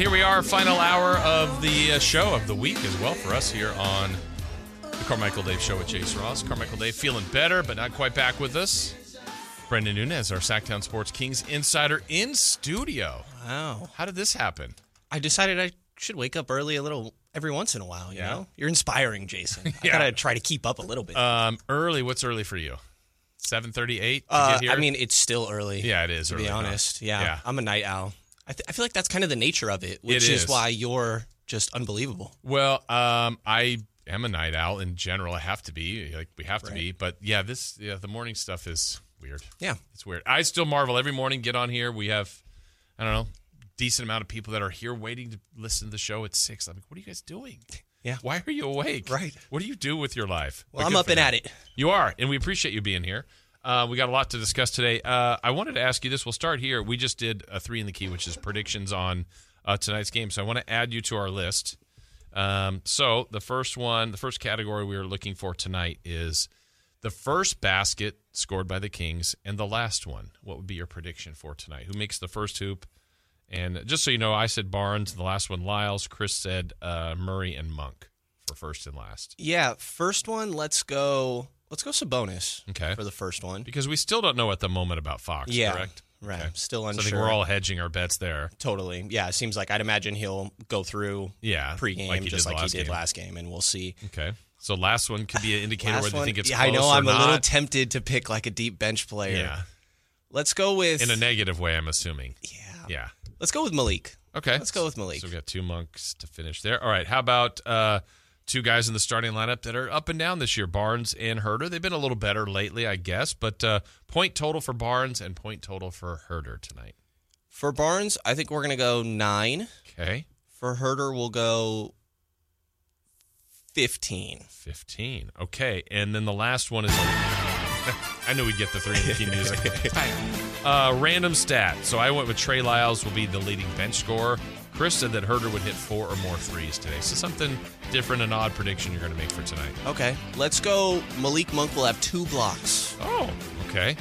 Right, here we are, final hour of the uh, show of the week as well for us here on the Carmichael Dave Show with Jason Ross. Carmichael Dave feeling better, but not quite back with us. Brenden Nunes, our Sactown Sports Kings insider in studio. Wow. How did this happen? I decided I should wake up early a little every once in a while, you Yeah. know? You're inspiring, Jason. Yeah. I gotta try to keep up a little bit. Um, early. What's early for you? Seven thirty-eight. Uh, I mean, it's still early. Yeah, it is To early, be huh? honest. Yeah, Yeah. I'm a night owl. I, th- I feel like that's kind of the nature of it, which is. is why you're just unbelievable. well, um, I am a night owl in general. I have to be. Like we have to be. But yeah, this yeah, the morning stuff is weird. Yeah. It's weird. I still marvel every morning. Get on here. We have, I don't know, decent amount of people that are here waiting to listen to the show at six. I'm like, what are you guys doing? Yeah. Why are you awake? Right. What do you do with your life? Well, But I'm up and you. at it. You are, and we appreciate you being here. Uh, we got a lot to discuss today. Uh, I wanted to ask you this. We'll start here. We just did a three in the key, which is predictions on uh, tonight's game. So I want to add you to our list. Um, so the first one, the first category we are looking for tonight is the first basket scored by the Kings and the last one. What would be your prediction for tonight? Who makes the first hoop? And just so you know, I said Barnes. The last one, Lyles. Chris said uh, Murray and Monk for first and last. Yeah, first one, let's go. Let's go Sabonis. Okay. For the first one. Because we still don't know at the moment about Fox, Yeah, correct? right. Okay. Still So I think we're all hedging our bets there. Totally. Yeah, it seems like I'd imagine he'll go through Yeah, pregame like just like he did game. last game, and we'll see. Okay. So last one could be an indicator whether you think it's yeah, I know I'm a little tempted to pick like a deep bench player. yeah. Let's go with In a negative way, I'm assuming. yeah. Yeah. Let's go with Malik. Okay. Let's go with Malik. So we got two monks to finish there. All right. How about uh, two guys in the starting lineup that are up and down this year, Barnes and Huerter? They've been a little better lately, I guess, but uh, point total for Barnes and point total for Huerter tonight. For Barnes, I think we're gonna go nine. Okay. For Huerter, we'll go fifteen. 15. Okay. And then the last one is. I knew we'd get the three key music. uh, random stat. So I went with Trey Lyles will be the leading bench scorer. Chris said that Huerter would hit four or more threes today. So something different, an odd prediction you're going to make for tonight. Okay, let's go. Malik Monk will have two blocks. Oh, okay.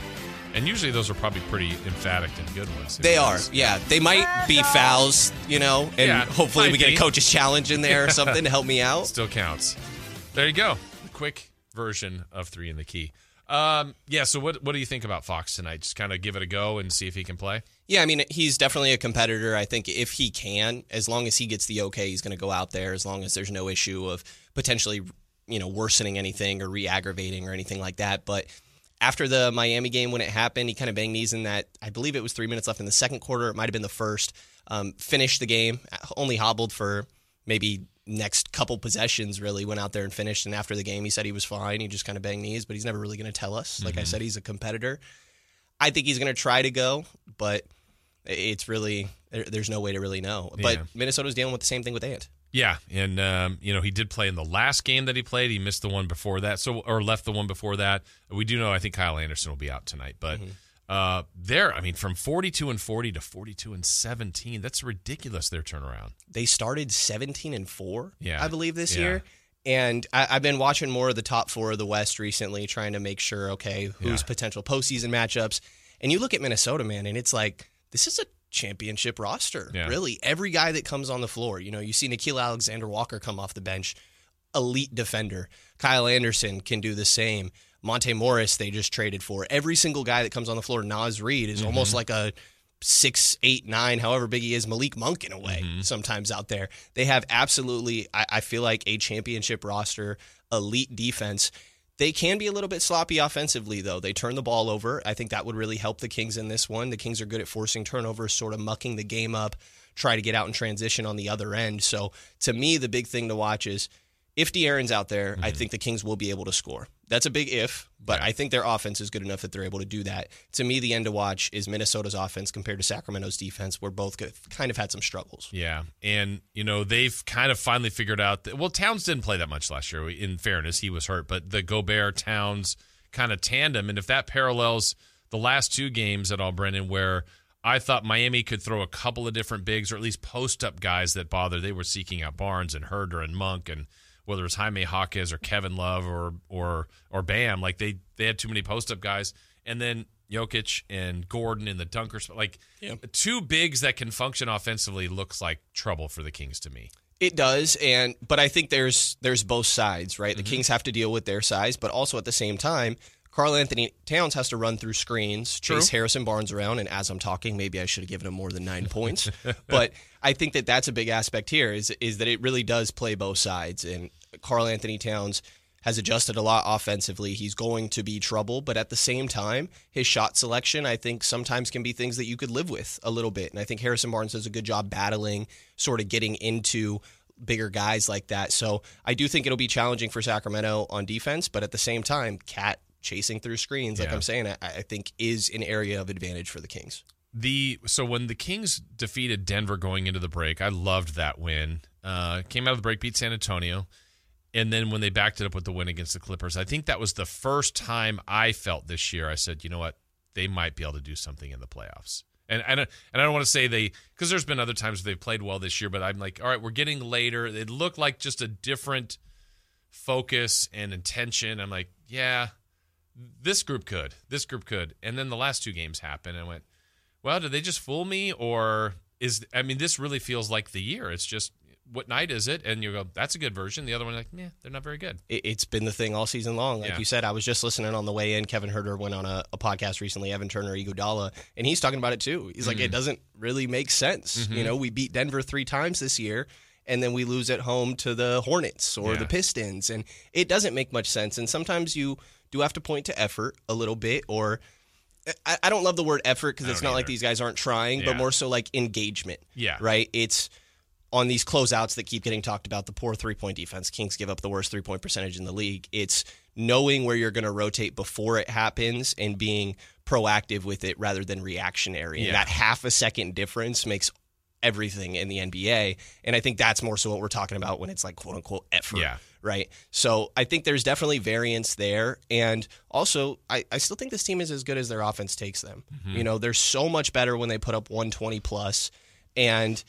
And usually those are probably pretty emphatic and good ones. They are, yeah. They might be fouls, you know, and Yeah, hopefully we get be. a coach's challenge in there or something to help me out. Still counts. There you go. Quick version of three in the key. Um, yeah. So what what do you think about Fox tonight? Just kind of give it a go and see if he can play. Yeah, I mean, he's definitely a competitor. I think if he can, as long as he gets the okay, he's going to go out there. As long as there's no issue of potentially, you know, worsening anything or re-aggravating or anything like that. But after the Miami game, when it happened, he kind of banged knees in that. I believe it was three minutes left in the second quarter. It might have been the first. Um, finished the game, only hobbled for maybe next couple possessions. Really went out there and finished. And after the game, he said he was fine. He just kind of banged knees, but he's never really going to tell us. Like I said, he's a competitor. I think he's going to try to go, but it's really there's no way to really know. But Yeah. Minnesota's dealing with the same thing with Ant. Yeah, and um, you know he did play in the last game that he played. He missed the one before that, so or left the one before that. We do know I think Kyle Anderson will be out tonight, but uh, there, I mean, from forty-two and forty to forty-two and seventeen, that's ridiculous. Their turnaround. They started 17 and four, Yeah. I believe this Yeah. year. And I, I've been watching more of the top four of the West recently, trying to make sure, okay, who's Yeah. potential postseason matchups. And you look at Minnesota, man, and it's like this is a championship roster. Yeah. Really, every guy that comes on the floor. You know, you see Nickeil Alexander Walker come off the bench, elite defender. Kyle Anderson can do the same. Monte Morris, they just traded for. Every single guy that comes on the floor, Naz Reid is mm-hmm. almost like a six, eight, nine, however big he is, Malik Monk in a way, mm-hmm. sometimes out there. They have absolutely, I, I feel like, a championship roster, elite defense. They can be a little bit sloppy offensively, though. They turn the ball over. I think that would really help the Kings in this one. The Kings are good at forcing turnovers, sort of mucking the game up, try to get out in transition on the other end. So to me, the big thing to watch is if De'Aaron's out there, I mm-hmm. think the Kings will be able to score. That's a big if, but I think their offense is good enough that they're able to do that. To me, the end to watch is Minnesota's offense compared to Sacramento's defense, where both kind of had some struggles. Yeah, and you know they've kind of finally figured out that. Well, Towns didn't play that much last year. In fairness, he was hurt, but the Gobert Towns kind of tandem, and if that parallels the last two games at all, Brenden, where I thought Miami could throw a couple of different bigs or at least post up guys that bother. They were seeking out Barnes and Huerter and Monk and whether it's Jaime Jaquez or Kevin Love or or or Bam. Like they they had too many post up guys, and then Jokic and Gordon in the dunkers. Like two bigs that can function offensively looks like trouble for the Kings to me. It does, and but I think there's there's both sides, right? Mm-hmm. The Kings have to deal with their size, but also at the same time, Karl Anthony Towns has to run through screens, chase Harrison Barnes around, and as I'm talking, maybe I should have given him more than nine points. but I think that that's a big aspect here is is that it really does play both sides, and Karl Anthony Towns has adjusted a lot offensively. He's going to be trouble, but at the same time, his shot selection, I think, sometimes can be things that you could live with a little bit. And I think Harrison Barnes does a good job battling, sort of getting into bigger guys like that. So I do think it'll be challenging for Sacramento on defense, but at the same time, KAT chasing through screens, like Yeah. I'm saying, I, I think is an area of advantage for the Kings. The so when the Kings defeated Denver going into the break, I loved that win. Uh, came out of the break, beat San Antonio, and then when they backed it up with the win against the Clippers, I think that was the first time I felt this year. I said, you know what, they might be able to do something in the playoffs. And and, and I don't want to say they because there's been other times they've played well this year, but I'm like, all right, we're getting later. It looked like just a different focus and intention. I'm like, yeah, this group could, this group could. And then the last two games happened, and I went, well, did they just fool me, or is I mean, this really feels like the year. It's just what night is it? And you go, that's a good version. The other one, like, yeah, they're not very good. it, it's been the thing all season long. Like Yeah. you said, I was just listening on the way in. Kevin Huerter went on a, a podcast recently, Evan Turner, Iguodala, and he's talking about it too. He's Mm-hmm. like, it doesn't really make sense. You know, we beat Denver three times this year, and then we lose at home to the Hornets or Yeah. the Pistons, and it doesn't make much sense. And sometimes you do have to point to effort a little bit, or I, I don't love the word effort because it's not like these guys aren't trying, Yeah. but more so like engagement. Yeah. Right. It's on these closeouts that keep getting talked about, the poor three point defense. Kings give up the worst three point percentage in the league. It's knowing where you're going to rotate before it happens and being proactive with it rather than reactionary. Yeah. And that half a second difference makes everything in the NBA. And I think that's more so what we're talking about when it's like quote unquote effort. Yeah. Right. So I think there's definitely variance there. And also, I, I still think this team is as good as their offense takes them. Mm-hmm. You know, they're so much better when they put up 120 plus, and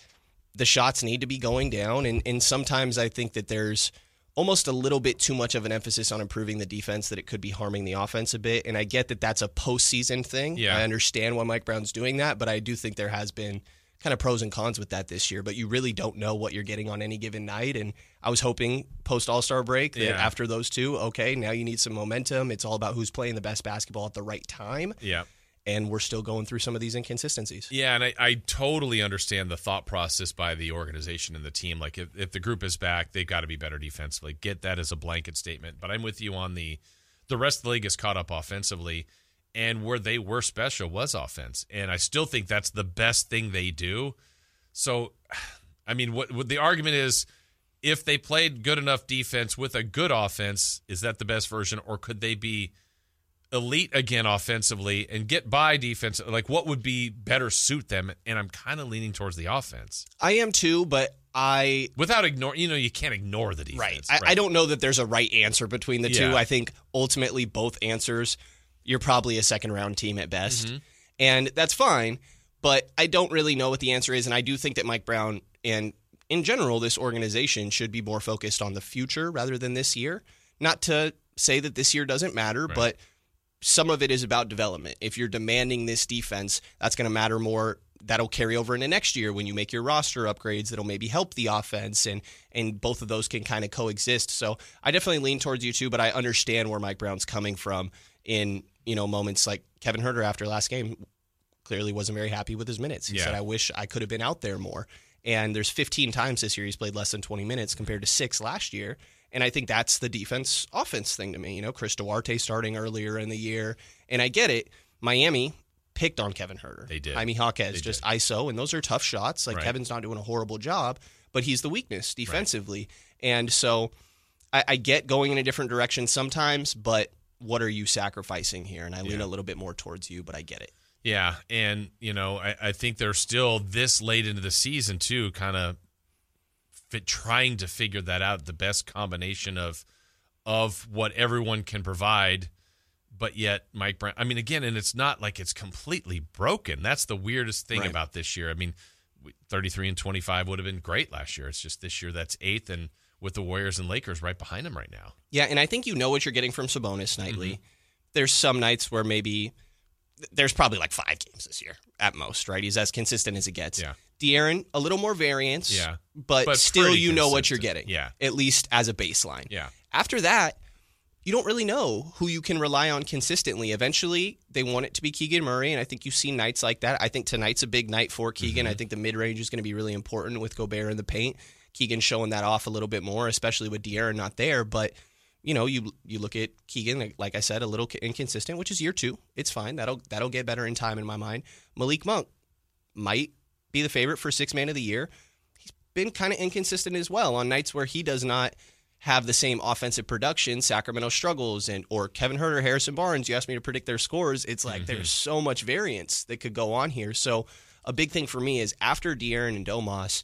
the shots need to be going down. And, and sometimes I think that there's almost a little bit too much of an emphasis on improving the defense that it could be harming the offense a bit. And I get that that's a postseason thing. Yeah. I understand why Mike Brown's doing that, but I do think there has been kind of pros and cons with that this year. But you really don't know what you're getting on any given night. And I was hoping post All Star break that Yeah. after those two, okay, now you need some momentum. It's all about who's playing the best basketball at the right time. Yeah. And we're still going through some of these inconsistencies. Yeah, and I, I totally understand the thought process by the organization and the team. Like, if, if the group is back, they've got to be better defensively. Get that as a blanket statement. But I'm with you on the the rest of the league is caught up offensively, and where they were special was offense. And I still think that's the best thing they do. So, I mean, what, what the argument is if they played good enough defense with a good offense, is that the best version, or could they be elite again offensively and get by defense? Like, what would be better suit them? And I'm kind of leaning towards the offense I am too, but I without ignoring. You know, you can't ignore the defense. Right. I, I don't know that there's a right answer between the two. I think ultimately both answers, you're probably a second round team at best. Mm-hmm. And that's fine. But I don't really know what the answer is. And I do think that Mike Brown and in general, this organization should be more focused on the future rather than this year. Not to say that this year doesn't matter, but some of it is about development. If you're demanding this defense, that's going to matter more. That'll carry over into next year when you make your roster upgrades. That'll maybe help the offense, and and both of those can kind of coexist. So I definitely lean towards you too, but I understand where Mike Brown's coming from in you know moments like Kevin Huerter after last game clearly wasn't very happy with his minutes. He Yeah. said, "I wish I could have been out there more." And there's 15 times this year he's played less than 20 minutes compared to six last year. And I think that's the defense offense thing to me. You know, Chris Duarte starting earlier in the year. And I get it. Miami picked on Kevin Huerter. They did. Jaime They just ISO, and those are tough shots. Like Right. Kevin's not doing a horrible job, but he's the weakness defensively. And so I, I get going in a different direction sometimes, but what are you sacrificing here? And I lean Yeah. a little bit more towards you, but I get it. Yeah, and you know, I, I think they're still this late into the season too, kind of trying to figure that out. The best combination of of what everyone can provide, but yet Mike Brown. I mean, again, and it's not like it's completely broken. That's the weirdest thing Right. about this year. I mean, thirty three and twenty five would have been great last year. It's just this year that's eighth, and with the Warriors and Lakers right behind them right now. Yeah, and I think you know what you're getting from Sabonis nightly. Mm-hmm. There's some nights where maybe there's probably like five games this year at most, right? He's as consistent as it gets. Yeah. De'Aaron, a little more variance. Yeah. But, But still you know what you're getting. Yeah. At least as a baseline. Yeah. After that, you don't really know who you can rely on consistently. Eventually, they want it to be Keegan Murray, and I think you see nights like that. I think tonight's a big night for Keegan. Mm-hmm. I think the mid range is going to be really important with Gobert in the paint. Keegan showing that off a little bit more, especially with De'Aaron not there. But you know, you you look at Keegan, like- I said, a little inconsistent, which is year two. It's fine. That'll that'll get better in time in my mind. Malik Monk might be the favorite for six man of the year. He's been kind of inconsistent as well on nights where he does not have the same offensive production. Sacramento struggles, and or Kevin Huerter, Harrison Barnes. You asked me to predict their scores. It's like there's mm-hmm. so much variance that could go on here. So a big thing for me is after De'Aaron and Domas,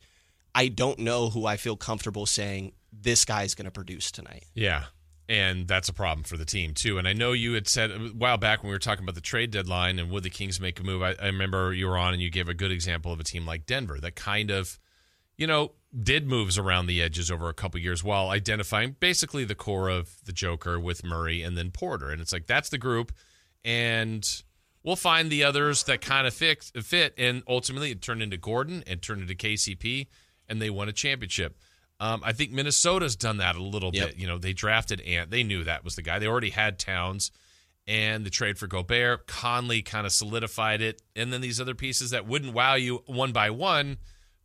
I don't know who I feel comfortable saying this guy's going to produce tonight. Yeah. And that's a problem for the team, too. And I know you had said a while back when we were talking about the trade deadline and would the Kings make a move, I, I remember you were on and you gave a good example of a team like Denver that kind of, you know, did moves around the edges over a couple years while identifying basically the core of the Joker with Murray and then Porter. And it's like, that's the group. And we'll find the others that kind of fit, fit. And ultimately, it turned into Gordon and turned into KCP, and they won a championship. Um, I think Minnesota's done that a little Yep. bit. You know, they drafted Ant. They knew that was the guy. They already had Towns, and the trade for Gobert, Conley kind of solidified it. And then these other pieces that wouldn't wow you one by one,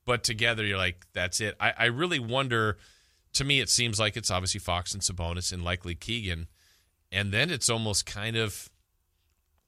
but together you're like, that's it. I, I really wonder. To me, it seems like it's obviously Fox and Sabonis and likely Keegan, and then it's almost kind of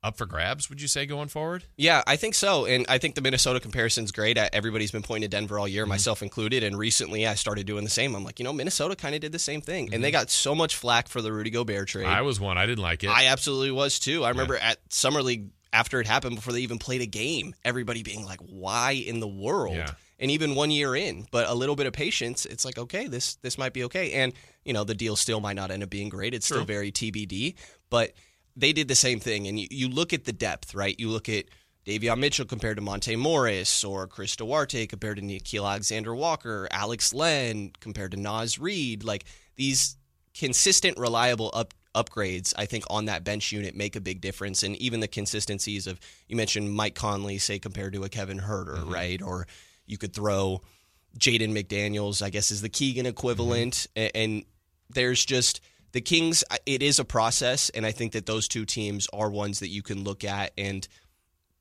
up for grabs. Would you say going forward? Yeah, I think so. And I think the Minnesota comparison's great. Uh, Everybody's been pointing to Denver all year, myself included. And recently I started doing the same. I'm like, you know, Minnesota kind of did the same thing. And they got so much flack for the Rudy Gobert trade. I was one. I didn't like it. I absolutely was too. I remember at Summer League after it happened, before they even played a game, everybody being like, "Why in the world?" Yeah. And even one year in, but a little bit of patience, it's like, okay, this this might be okay. And you know, the deal still might not end up being great. It's still very TBD. But they did the same thing. And you, you look at the depth, right? You look at Davion Mitchell compared to Monte Morris, or Chris Duarte compared to Nickeil Alexander Walker, Alex Len compared to Naz Reid. Like these consistent, reliable up upgrades, I think, on that bench unit make a big difference. And even the consistencies of you mentioned Mike Conley, say compared to a Kevin Huerter, mm-hmm. right? Or you could throw Jaden McDaniels, I guess, is the Keegan equivalent. Mm-hmm. A- And there's just the Kings. It is a process, and I think that those two teams are ones that you can look at and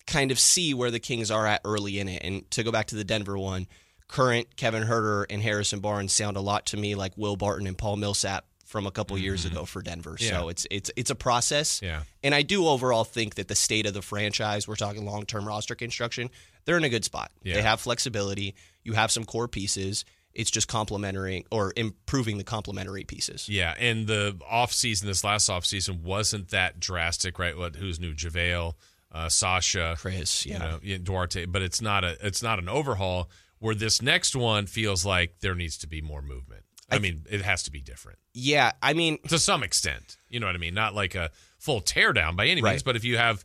kind of see where the Kings are at early in it. And to go back to the Denver one, current Kevin Huerter and Harrison Barnes sound a lot to me like Will Barton and Paul Millsap from a couple years mm-hmm. ago for Denver. So it's it's it's a process. Yeah. And I do overall think that the state of the franchise, we're talking long term roster construction, they're in a good spot. Yeah. They have flexibility. You have some core pieces. It's just complementary or improving the complementary pieces. Yeah, and the off season, this last off season wasn't that drastic, right? What who's new? JaVale, uh, Sasha, Chris, you know, Duarte, but it's not a it's not an overhaul. Where this next one feels like there needs to be more movement. I, mean, it has to be different Yeah, I mean, to some extent. You know what I mean? Not like a full teardown by any means, Right. but if you have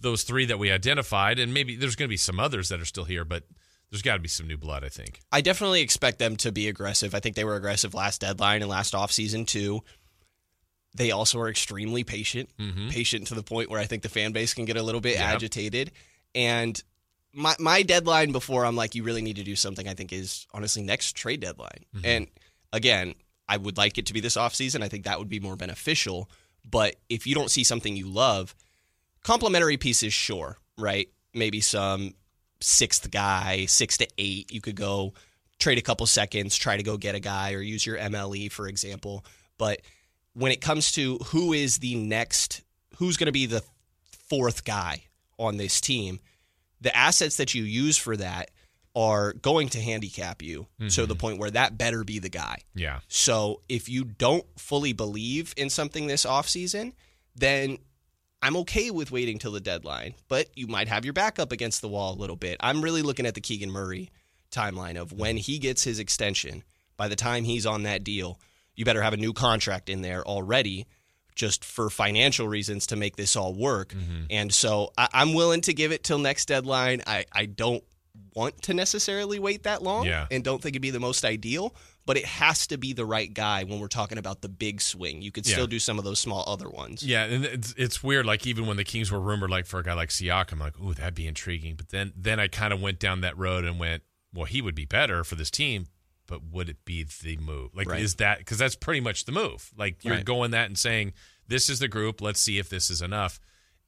those three that we identified, and maybe there's going to be some others that are still here, but there's got to be some new blood. I think. I definitely expect them to be aggressive. I think they were aggressive last deadline and last offseason too. They also are extremely patient, mm-hmm. patient to the point where I think the fan base can get a little bit agitated. And my my deadline before I'm like, you really need to do something, I think is honestly next trade deadline. Mm-hmm. And again, I would like it to be this offseason. I think that would be more beneficial. But if you don't see something you love, complementary pieces, sure, right? Maybe some sixth guy, six to eight. You could go trade a couple seconds, try to go get a guy, or use your MLE, for example. But when it comes to who is the next, who's going to be the fourth guy on this team, the assets that you use for that are going to handicap you to the mm-hmm. point where that better be the guy. Yeah. So if you don't fully believe in something this offseason, then I'm okay with waiting till the deadline, but you might have your back up against the wall a little bit. I'm really looking at the Keegan Murray timeline of when he gets his extension. By the time he's on that deal, you better have a new contract in there already just for financial reasons to make this all work. Mm-hmm. And so I, I'm willing to give it till next deadline. I, I don't want to necessarily wait that long Yeah. and don't think it'd be the most ideal, but it has to be the right guy when we're talking about the big swing. You could Yeah. still do some of those small other ones. Yeah, and it's, it's weird. Like even when the Kings were rumored, like for a guy like Siakam, I'm like, ooh, that'd be intriguing. But then, then I kind of went down that road and went, well, he would be better for this team. But would it be the move? Like, Right. is that because that's pretty much the move? Like you're Right. going that and saying, this is the group. Let's see if this is enough.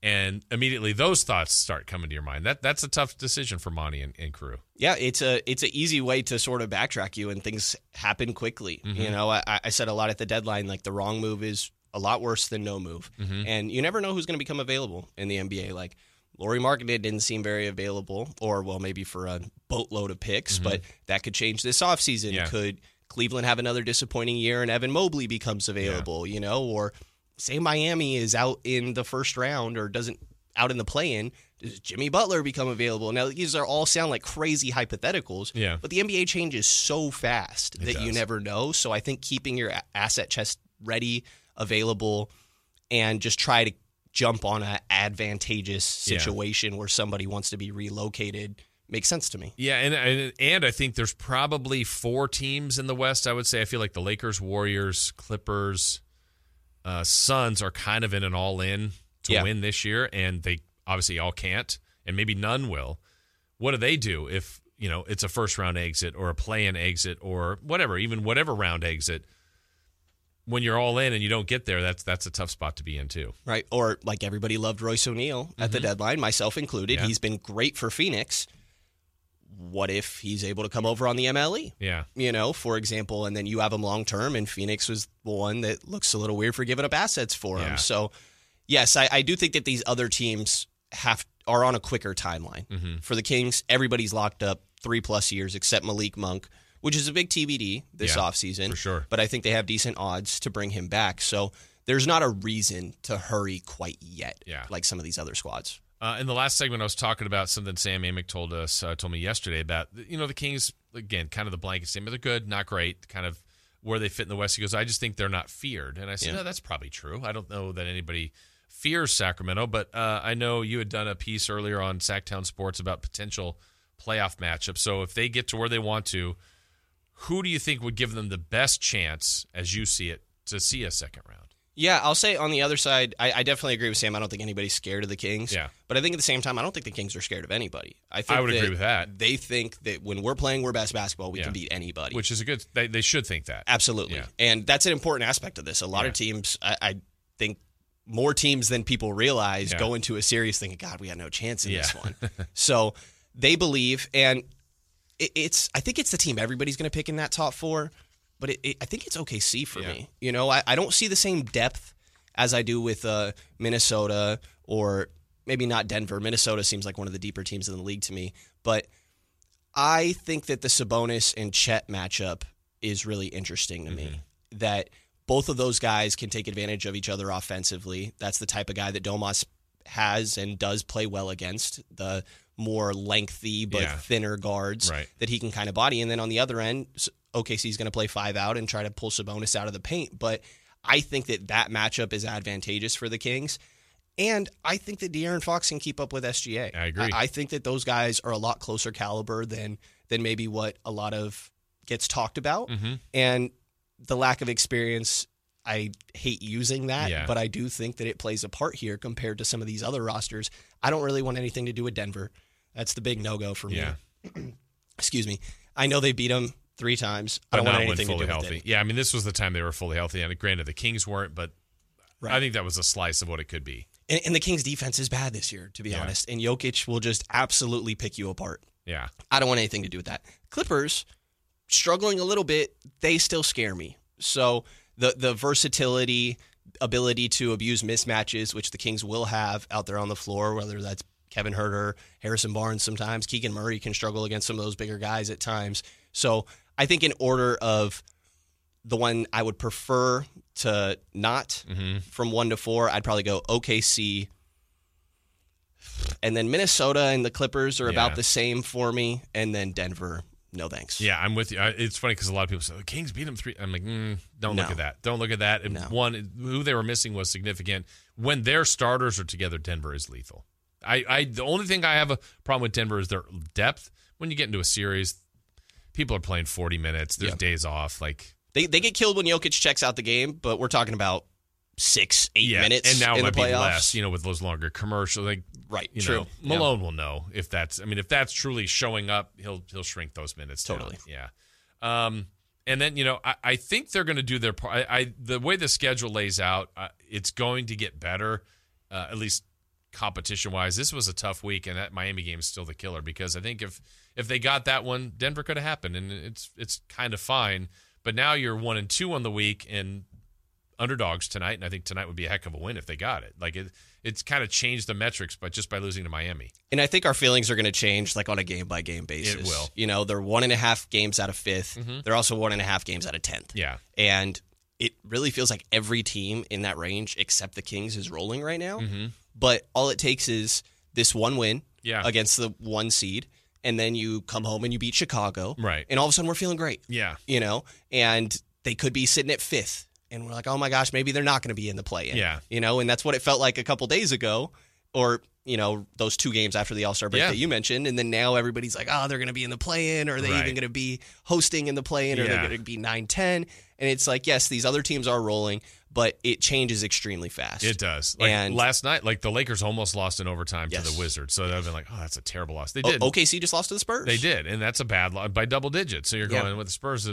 And immediately those thoughts start coming to your mind. That that's a tough decision for Monty and, and crew. Yeah, it's a it's an easy way to sort of backtrack you and things happen quickly. Mm-hmm. You know, I, I said a lot at the deadline, like the wrong move is a lot worse than no move, mm-hmm. and you never know who's going to become available in the NBA. Like Lauri Markkanen didn't seem very available, or well, maybe for a boatload of picks, mm-hmm. but that could change this offseason. Yeah. Could Cleveland have another disappointing year and Evan Mobley becomes available? You know, or say Miami is out in the first round or doesn't out in the play-in. Does Jimmy Butler become available? Now these are all sound like crazy hypotheticals, Yeah. but the NBA changes so fast that you never know. So I think keeping your asset chest ready, available, and just try to jump on an advantageous Yeah. situation where somebody wants to be relocated makes sense to me. Yeah, and, and and I think there's probably four teams in the West. I would say I feel like the Lakers, Warriors, Clippers, uh, Suns are kind of in an all-in to Yeah. win this year, and they obviously all can't, and maybe none will. What do they do if you know it's a first-round exit or a play-in exit or whatever, even whatever round exit? When you're all in and you don't get there, that's that's a tough spot to be in too. Right. Or like everybody loved Royce O'Neale at the deadline, myself included. Mm-hmm. Yeah. He's been great for Phoenix. What if he's able to come over on the MLE? Yeah, You know, for example, and then you have him long term, and Phoenix was the one that looks a little weird for giving up assets for him. Yeah. So, yes, I, I do think that these other teams have are on a quicker timeline. Mm-hmm. For the Kings, everybody's locked up three plus years except Malik Monk, which is a big TBD this Yeah, offseason. for sure. But I think they have decent odds to bring him back. So there's not a reason to hurry quite yet, Yeah. like some of these other squads. Uh, in the last segment, I was talking about something Sam Amick told us, uh, told me yesterday about you know the Kings again, kind of the blanket statement. They're good, not great, kind of where they fit in the West. He goes, I just think they're not feared, and I said, Yeah. no, that's probably true. I don't know that anybody fears Sacramento, but uh, I know you had done a piece earlier on Sactown Sports about potential playoff matchups. So if they get to where they want to, who do you think would give them the best chance, as you see it, to see a second round? Yeah, I'll say on the other side, I, I definitely agree with Sam. I don't think anybody's scared of the Kings. Yeah. But I think at the same time, I don't think the Kings are scared of anybody. I think I would agree with that. They think that when we're playing we're best basketball, we Yeah. can beat anybody. Which is a good. They, they should think that. Absolutely. Yeah. And that's an important aspect of this. A lot Yeah. of teams, I, I think more teams than people realize go into a series thinking, God, we got no chance in this one. so they believe, and it, it's, I think it's the team everybody's going to pick in that top four, but it, it, I think it's OKC for Yeah. me. You know, I, I don't see the same depth as I do with uh, Minnesota or maybe not Denver. Minnesota seems like one of the deeper teams in the league to me, but I think that the Sabonis and Chet matchup is really interesting to me. That both of those guys can take advantage of each other offensively. That's the type of guy that Domas has and does play well against the more lengthy but Yeah. thinner guards Right. that he can kind of body. And then on the other end, s- OKC's going to play five out and try to pull Sabonis out of the paint. But I think that that matchup is advantageous for the Kings. And I think that De'Aaron Fox can keep up with SGA. I agree. I, think that those guys are a lot closer caliber than than maybe what a lot of gets talked about. Mm-hmm. And the lack of experience, I hate using that, Yeah. but I do think that it plays a part here compared to some of these other rosters. I don't really want anything to do with Denver. That's the big no go for me. Yeah. Excuse me. I know they beat them three times. I don't want anything fully to do healthy. with it. Yeah, I mean, this was the time they were fully healthy. And granted, the Kings weren't, but Right. I think that was a slice of what it could be. And, and the Kings' defense is bad this year, to be Yeah. honest. And Jokic will just absolutely pick you apart. Yeah, I don't want anything to do with that. Clippers struggling a little bit, they still scare me. So the the versatility, ability to abuse mismatches, which the Kings will have out there on the floor, whether that's Kevin Huerter, Harrison Barnes sometimes. Keegan Murray can struggle against some of those bigger guys at times. So I think in order of the one I would prefer to not Mm-hmm. from one to four, I'd probably go OKC. And then Minnesota and the Clippers are Yeah. about the same for me. And then Denver, no thanks. Yeah, I'm with you. It's funny because a lot of people say the Kings beat them three. I'm like, mm, don't look at that. Don't look at that. And No. One, who they were missing was significant. When their starters are together, Denver is lethal. I, I, the only thing I have a problem with Denver is their depth. When you get into a series, people are playing 40 minutes. There's Yeah. days off. Like, They, they get killed when Jokic checks out the game, but we're talking about six, eight yeah, minutes and now in it the might be less. You know, with those longer commercials. Like, Right, You true. know, Yeah. Malone will know if that's. I mean, if that's truly showing up, he'll he'll shrink those minutes. down. Totally. Yeah. Um, and then you know, I, I think they're going to do their part. I, I the way the schedule lays out, uh, it's going to get better, uh, at least competition wise. This was a tough week, and that Miami game is still the killer because I think if if they got that one, Denver could have happened, and it's it's kind of fine. But now you're one and two on the week, and underdogs tonight, and I think tonight would be a heck of a win if they got it. Like it, it's kind of changed the metrics, but just by losing to Miami. And I think our feelings are going to change like on a game by game basis. It will. Mm-hmm. You know, they're one and a half games out of 5th They're also one and a half games out of 10th. Yeah. And it really feels like every team in that range except the Kings is rolling right now. But all it takes is this one win. Yeah. against the one seed. And then you come home and you beat Chicago. Right. And all of a sudden we're feeling great. Yeah. You know, and they could be sitting at fifth. And we're like, oh my gosh, maybe they're not going to be in the play in. Yeah. You know, and that's what it felt like a couple days ago. Or, you know, those two games after the All Star break Yeah. that you mentioned. And then now everybody's like, oh, they're going to be in the play in. Or are they Right. even going to be hosting in the play in? Or Yeah. they're going to be 9 10. And it's like, yes, these other teams are rolling, but it changes extremely fast. It does. Like And- last night, like the Lakers almost lost in overtime to the Wizards. So they've been like, oh, that's a terrible loss. They O- did. OKC just lost to the Spurs. They did, and that's a bad loss by double digits. So you're Yeah. going with the Spurs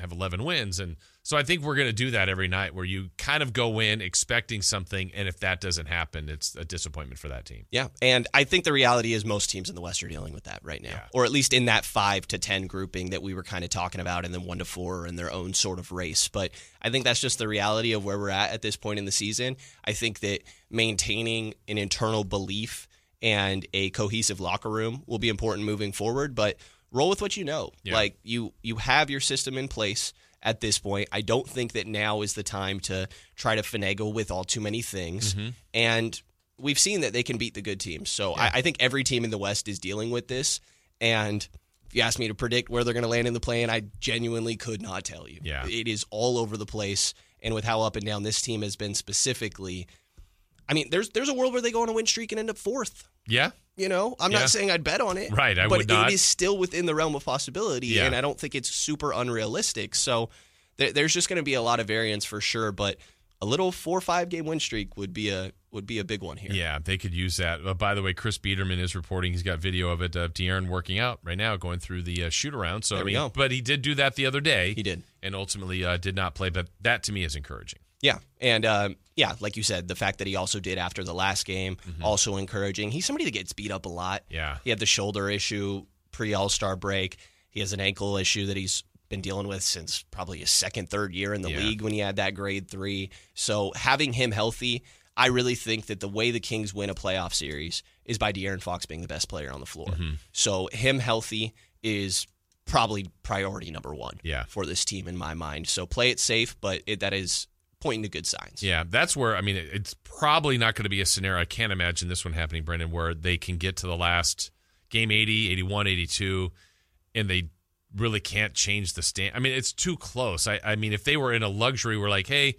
have 11 wins, and so I think we're going to do that every night, where you kind of go in expecting something, and if that doesn't happen, it's a disappointment for that team. Yeah, and I think the reality is most teams in the West are dealing with that right now, Yeah. or at least in that five to ten grouping that we were kind of talking about, and then one to four in their own sort of race. But I think that's just the reality of where we're at at this point in the season. I think that maintaining an internal belief and a cohesive locker room will be important moving forward. But roll with what you know. Yeah. Like you, you have your system in place at this point. I don't think that now is the time to try to finagle with all too many things. Mm-hmm. And we've seen that they can beat the good teams. So I, I think every team in the West is dealing with this. And if you ask me to predict where they're going to land in the play, and I genuinely could not tell you. Yeah. It is all over the place. And with how up and down this team has been specifically, I mean, there's there's a world where they go on a win streak and end up fourth. Yeah, You know, I'm Yeah. not saying I'd bet on it. Right, I but would not. it is still within the realm of possibility, Yeah. and I don't think it's super unrealistic. So there, there's just going to be a lot of variance for sure. But a little four or five game win streak would be a would be a big one here. yeah, they could use that. Uh, by the way, Chris Biderman is reporting he's got video of it of De'Aaron working out right now, going through the uh, shoot around. So There I mean, go. but he did do that the other day. He did. and ultimately uh, did not play. But that to me is encouraging. Yeah, and um, yeah, like you said, the fact that he also did after the last game also encouraging. He's somebody that gets beat up a lot. Mm-hmm. Yeah. he had the shoulder issue pre All Star break. He has an ankle issue that he's been dealing with since probably his second, third year in the Yeah. league when he had that grade three. So having him healthy, I really think that the way the Kings win a playoff series is by De'Aaron Fox being the best player on the floor. Mm-hmm. So him healthy is probably priority number one Yeah. for this team in my mind. So play it safe, but it, that is pointing to good signs. Yeah, that's where I mean it's probably not going to be a scenario. I can't imagine this one happening, Brenden, where they can get to the last game 80, 81, 82 and they really can't change the stand. I mean, it's too close. I, I mean, if they were in a luxury, we're like, hey,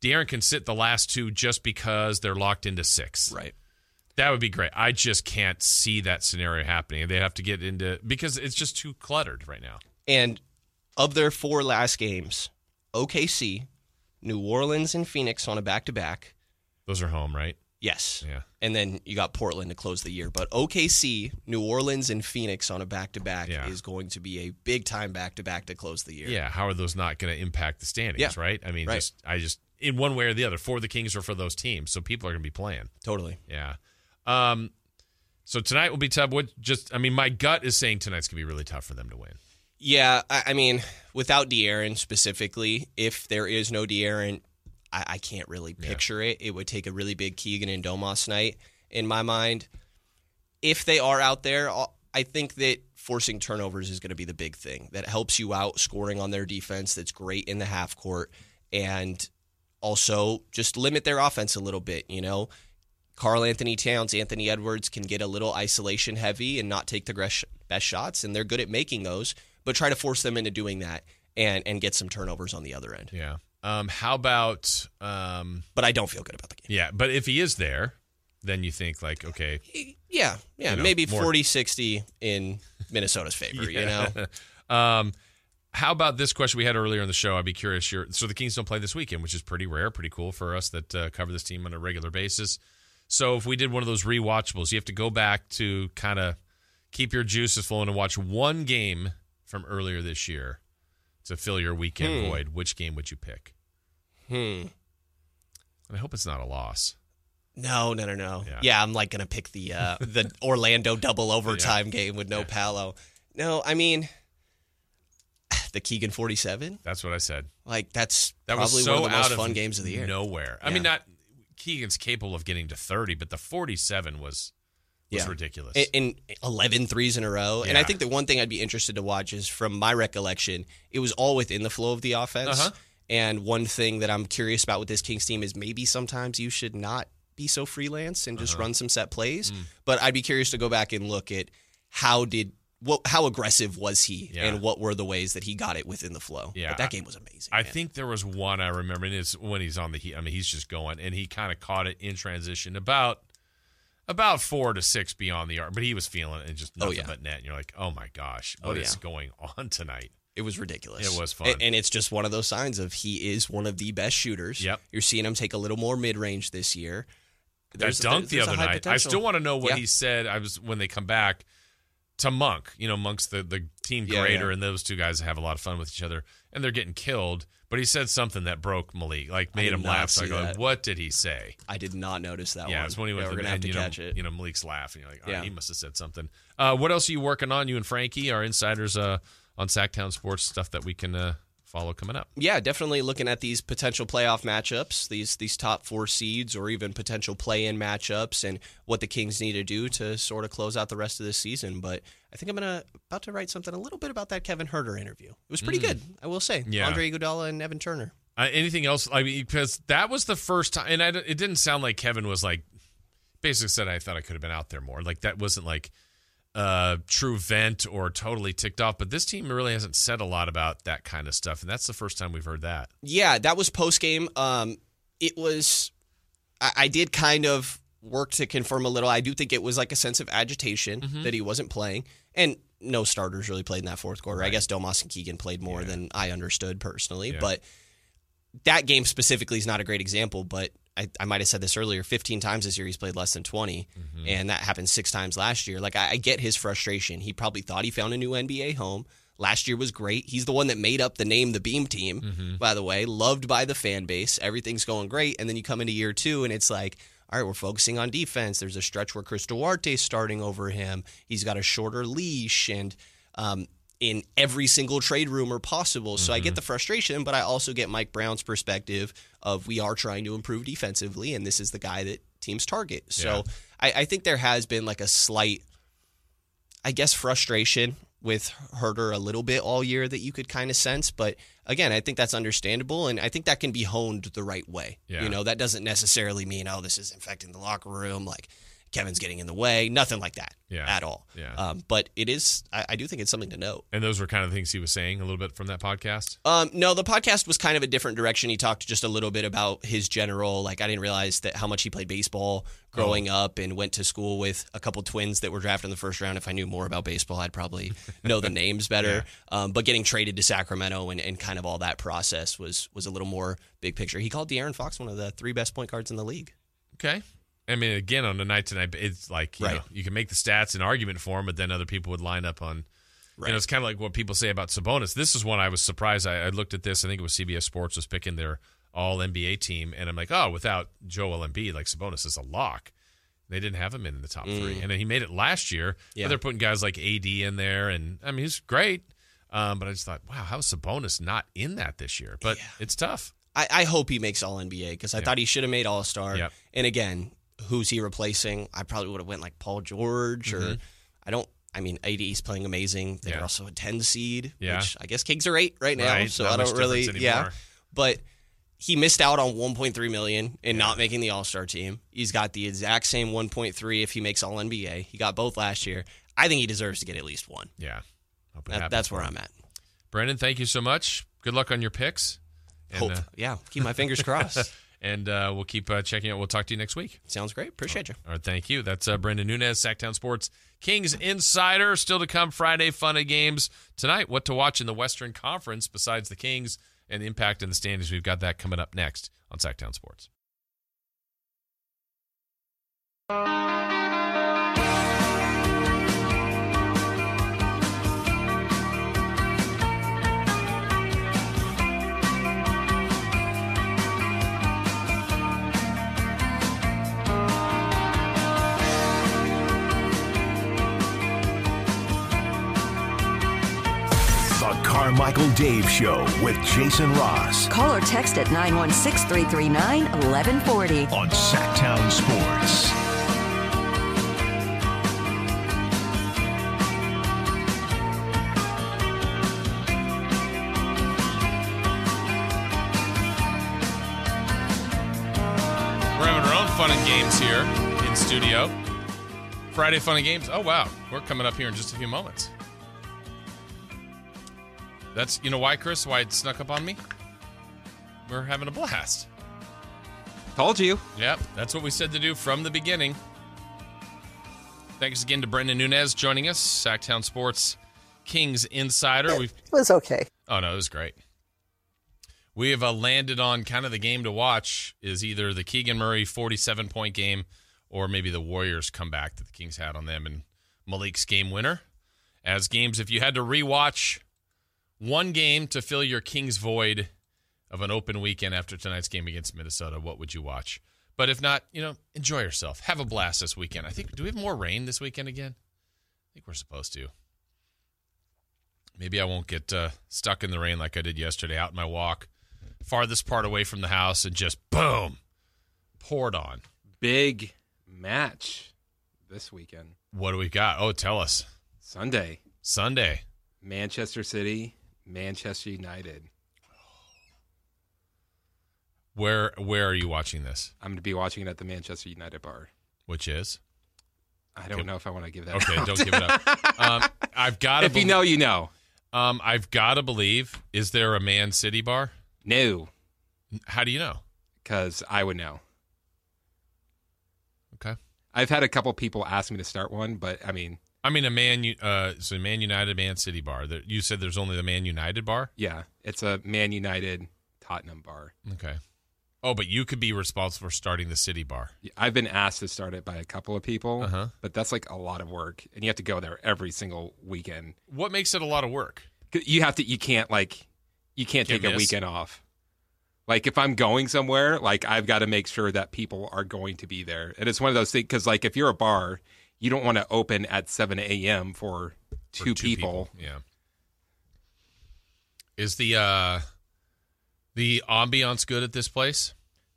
De'Aaron can sit the last two just because they're locked into six. Right. That would be great. I just can't see that scenario happening. They have to get into because it's just too cluttered right now. And of their four last games, OKC, New Orleans, and Phoenix on a back to back. Those are home, right? Yes. Yeah. And then you got Portland to close the year. But OKC, New Orleans, and Phoenix on a back to back Yeah. is going to be a big time back to back to close the year. Yeah, how are those not going to impact the standings, Yeah. right? I mean, Right. just I just in one way or the other for the Kings or for those teams, so people are going to be playing. Totally. Yeah. Um so tonight will be tough. What just I mean, my gut is saying tonight's going to be really tough for them to win. Yeah. I, I mean, without De'Aaron specifically, if there is no De'Aaron, I, I can't really picture it. It would take a really big Keegan and Domas night in my mind. if they are out there, uh, I'll- think that forcing turnovers is going to be the big thing that helps you out scoring on their defense. That's great in the half court, and also just limit their offense a little bit. You know, Karl Anthony Towns, Anthony Edwards can get a little isolation heavy and not take the best shots, and they're good at making those. But try to force them into doing that and and get some turnovers on the other end. Yeah. Um, how about um, But I don't feel good about the game. yeah? But if he is there, then you think like, okay, Yeah, yeah, You know, maybe more- 40-60 in Minnesota's favor. You know, um, how about this question we had earlier in the show? I'd be curious. Your, so the Kings don't play this weekend, which is pretty rare, pretty cool for us that uh, cover this team on a regular basis. So if we did one of those rewatchables, you have to go back to kind of keep your juices flowing and watch one game from earlier this year to fill your weekend void. Which game would you pick? hmm. And I hope it's not a loss. No, no, no, no. Yeah. Yeah, I'm like gonna pick the uh, the Orlando double overtime game with no Yeah. Palo. No, I mean the Keegan 47. That's what I said. Like that's That probably was so one of the most fun games of the year. Nowhere. I mean, not Keegan's capable of getting to 30, but the 47 was was Yeah. ridiculous. in, in 11 threes in a row. And I think the one thing I'd be interested to watch is from my recollection, it was all within the flow of the offense. Uh-huh. And one thing that I'm curious about with this Kings team is maybe sometimes you should not be so freelance and Uh-huh. just run some set plays. Mm. But I'd be curious to go back and look at how did what how aggressive was he Yeah. and what were the ways that he got it within the flow. Yeah, But that game was amazing. I man. think there was one I remember, and it's when he's on the heat. I mean, he's just going, and he kind of caught it in transition about about four to six beyond the arc, but he was feeling it and just Oh, nothing yeah. but net. And you're like, oh my gosh, Oh, what is yeah. going on tonight? It was ridiculous. It was fun. A- And, it's just one of those signs of he is one of the best shooters. Yep. You're seeing him take a little more mid range this year. That dunk the other night. I still want to know what Yeah. he said. I was when they come back to Monk. You know, Monk's the the team Yeah, creator, yeah. and those two guys have a lot of fun with each other, and they're getting killed. But he said something that broke Malik, like made him laugh. So I go, what did he say? I did not notice that yeah, one. it's when he went yeah, to we're the gonna have and, to you know, catch it. You know, Malik's laughing. You're like, oh, Yeah. he must have said something. Uh, what else are you working on? You and Frankie, our insiders uh, on Sactown Sports, stuff that we can uh, follow coming up. yeah, definitely looking at these potential playoff matchups, these these top four seeds, or even potential play-in matchups, and what the Kings need to do to sort of close out the rest of this season. But I think I'm gonna about to write something a little bit about that Kevin Huerter interview. It was pretty good, I will say. Mm. Yeah. Andre Iguodala and Evan Turner. Uh, anything else? I mean, because that was the first time, and I, it didn't sound like Kevin was like basically said I thought I could have been out there more. Like that wasn't like uh true vent or totally ticked off. But this team really hasn't said a lot about that kind of stuff, and that's the first time we've heard that. Yeah, that was post game. Um, it was. I, I did kind of work to confirm a little. I do think it was like a sense of agitation Mm-hmm. that he wasn't playing, and no starters really played in that fourth quarter. I guess Domas and Keegan played more than I understood personally, Yeah. but that game specifically is not a great example. But I, I might have said this earlier. 15 times this year he's played less than 20, Mm-hmm. and that happened six times last year. Like I, I get his frustration. He probably thought he found a new NBA home. Last year was great. He's the one that made up the name the Beam Team, Mm-hmm. by the way, loved by the fan base. Everything's going great, and then you come into year two, and it's like, all right, we're focusing on defense. There's a stretch where Chris Duarte's starting over him. He's got a shorter leash, and um, in every single trade rumor possible. So Mm-hmm. I get the frustration, but I also get Mike Brown's perspective of we are trying to improve defensively, and this is the guy that teams target. So Yeah. I, I think there has been like a slight, I guess, frustration with Huerter a little bit all year that you could kind of sense. But again, I think that's understandable, and I think that can be honed the right way. Yeah. You know, that doesn't necessarily mean oh this is infecting the locker room, like Kevin's getting in the way, nothing like that Yeah. at all. Yeah. Um, but it is, I, I do think it's something to note. And those were kind of the things he was saying a little bit from that podcast. Um, no, the podcast was kind of a different direction. He talked just a little bit about his general, like I didn't realize that how much he played baseball growing Oh. up and went to school with a couple twins that were drafted in the first round. If I knew more about baseball, I'd probably know the names better. Um, but getting traded to Sacramento and, and kind of all that process was was a little more big picture. He called De'Aaron Fox one of the three best point guards in the league. Okay. I mean, again, on a night to night, it's like you Right. know, you can make the stats an argument for him, but then other people would line up on. You know, it's kind of like what people say about Sabonis. This is one I was surprised. I, I looked at this. I think it was CBS Sports was picking their All NBA team, and I'm like, oh, without Joel Embiid, like Sabonis is a lock. They didn't have him in the top three, and then he made it last year. Mm. Yeah. But they're putting guys like AD in there, and I mean, he's great. Um, but I just thought, wow, how is Sabonis not in that this year? But it's tough. I, I hope he makes All NBA because I thought he should have made All Star. Yep. And again, who's he replacing, I probably would have went like Paul George or I don't. I mean, AD's playing amazing. They're Mm-hmm. Yeah. also a ten seed, Yeah. which I guess Kings are eight right now. Right, So not I don't really, yeah. But he missed out on 1.3 million in not making the All Star team. He's got the exact same 1.3 if he makes All NBA. He got both last year. I think he deserves to get at least one. Yeah. That, that's where. I'm at. Brenden, thank you so much. Good luck on your picks. And, Hope, uh, yeah. Keep my fingers crossed. And uh, we'll keep uh, checking out. We'll talk to you next week. Sounds great. Appreciate you. All right, thank you. That's uh, Brenden Nunes, Sactown Sports Kings Insider. Still to come Friday, fun of games tonight. What to watch in the Western Conference besides the Kings and the impact in the standings. We've got that coming up next on Sactown Sports. Carmichael Dave Show with Jason Ross Call or text at 916 339 1140. on Sactown Sports. We're having our own fun and games here in studio. Friday fun and games. Oh wow, we're coming up here in just a few moments. That's you know why, Chris? Why it snuck up on me? We're having a blast. Told you. Yep, that's what we said to do from the beginning. Thanks again to Brenden Nunes joining us, Sactown Sports Kings Insider. We've It was okay. Oh no, it was great. We have uh, landed on kind of the game to watch is either the Keegan Murray 47 point game or maybe the Warriors comeback that the Kings had on them and Malik's game winner. As games, if you had to rewatch one game to fill your Kings void of an open weekend after tonight's game against Minnesota, what would you watch? But if not, you know, enjoy yourself. Have a blast this weekend. I think, do we have more rain this weekend again? I think we're supposed to. Maybe I won't get uh, stuck in the rain like I did yesterday out in my walk, farthest part away from the house, and just boom, poured on. Big match this weekend. What do we got? Oh, tell us. Sunday. Sunday. Manchester City, Manchester United. Where where are you watching this? I'm going to be watching it at the Manchester United bar. Which is I don't know if I want to give that. okay. out. Don't give it up. Um, I've got to. if you know, you know. um, I've got to believe. Is there a Man City bar? No, How do you know? because I would know. Okay. I've had a couple people ask me to start one, but I mean, I mean a Man. Uh, so Man United, Man City bar. You said there's only the Man United bar. yeah, it's a Man United Tottenham bar. Okay. Oh, but you could be responsible for starting the City bar. I've been asked to start it by a couple of people, Uh-huh. but that's like a lot of work, and you have to go there every single weekend. What makes it a lot of work? You have to. You can't like. You can't, Can't take a weekend off. Like if I'm going somewhere, like I've got to make sure that people are going to be there, and it's one of those things because like if you're a bar, you don't want to open at 7 a.m. for For two, people. Yeah. Is the uh the ambiance good at this place?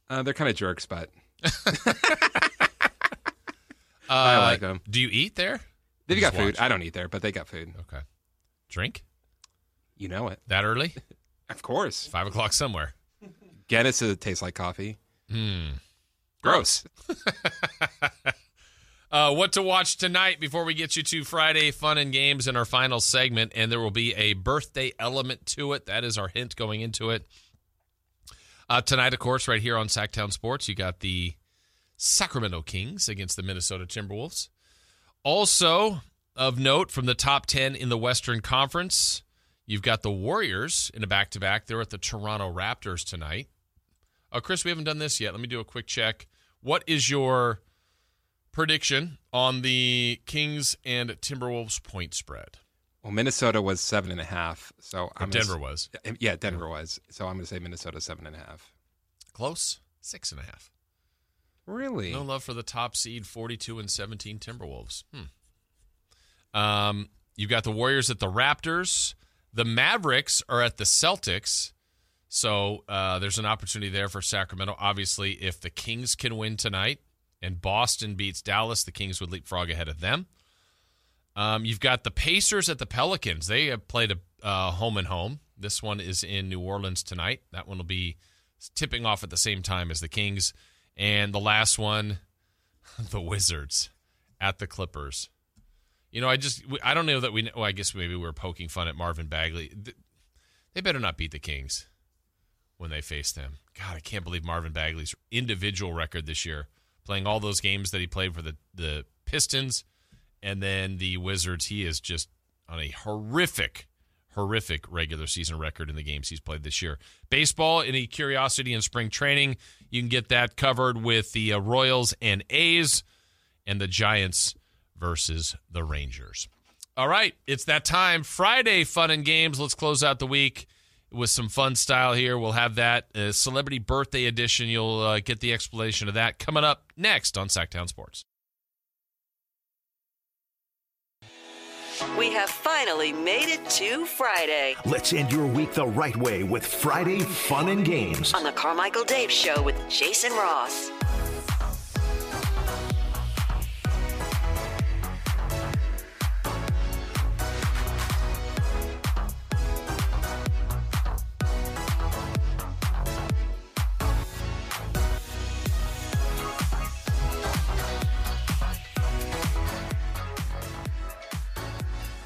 Uh, they're kind of jerks, but Uh, I like them. Do you eat there? they've got food. watch? I don't eat there, but they got food. Okay. Drink You know it, that early? of course. Five o'clock somewhere. Guinness tastes like coffee. Hmm. Gross. Uh, what to watch tonight before we get you to Friday fun and games in our final segment, and there will be a birthday element to it. That is our hint going into it. Uh, tonight, of course, right here on Sactown Sports, you got the Sacramento Kings against the Minnesota Timberwolves. Also of note from the top ten in the Western Conference, you've got the Warriors in a back-to-back. They're at the Toronto Raptors tonight. Uh, Chris, we haven't done this yet. Let me do a quick check. What is your prediction on the Kings and Timberwolves point spread. Well, Minnesota was seven and a half, so I'm gonna Denver was Yeah, Denver was. So I'm going to say Minnesota seven and a half. close, six and a half. Really? No love for the top seed, forty-two and seventeen Timberwolves. Hmm. Um, you've got the Warriors at the Raptors. The Mavericks are at the Celtics. So uh, there's an opportunity there for Sacramento. Obviously, if the Kings can win tonight and Boston beats Dallas, the Kings would leapfrog ahead of them. Um, you've got the Pacers at the Pelicans. They have played a uh, home and home. This one is in New Orleans tonight. That one will be tipping off at the same time as the Kings. And the last one, the Wizards at the Clippers. You know, I just I don't know that we. Well, I guess maybe we are poking fun at Marvin Bagley. They better not beat the Kings when they face them. God, I can't believe Marvin Bagley's individual record this year, playing all those games that he played for the the Pistons, and then the Wizards. He is just on a horrific, horrific regular season record in the games he's played this year. Baseball, any curiosity in spring training, you can get that covered with the uh, Royals and A's, and the Giants versus the Rangers. All right, it's that time. Friday fun and games. Let's close out the week with some fun style here. We'll have that uh, celebrity birthday edition. You'll uh, get the explanation of that coming up next on Sactown Sports. We have finally made it to Friday Let's end your week the right way with Friday Fun and Games. on the Carmichael Dave Show with Jason Ross.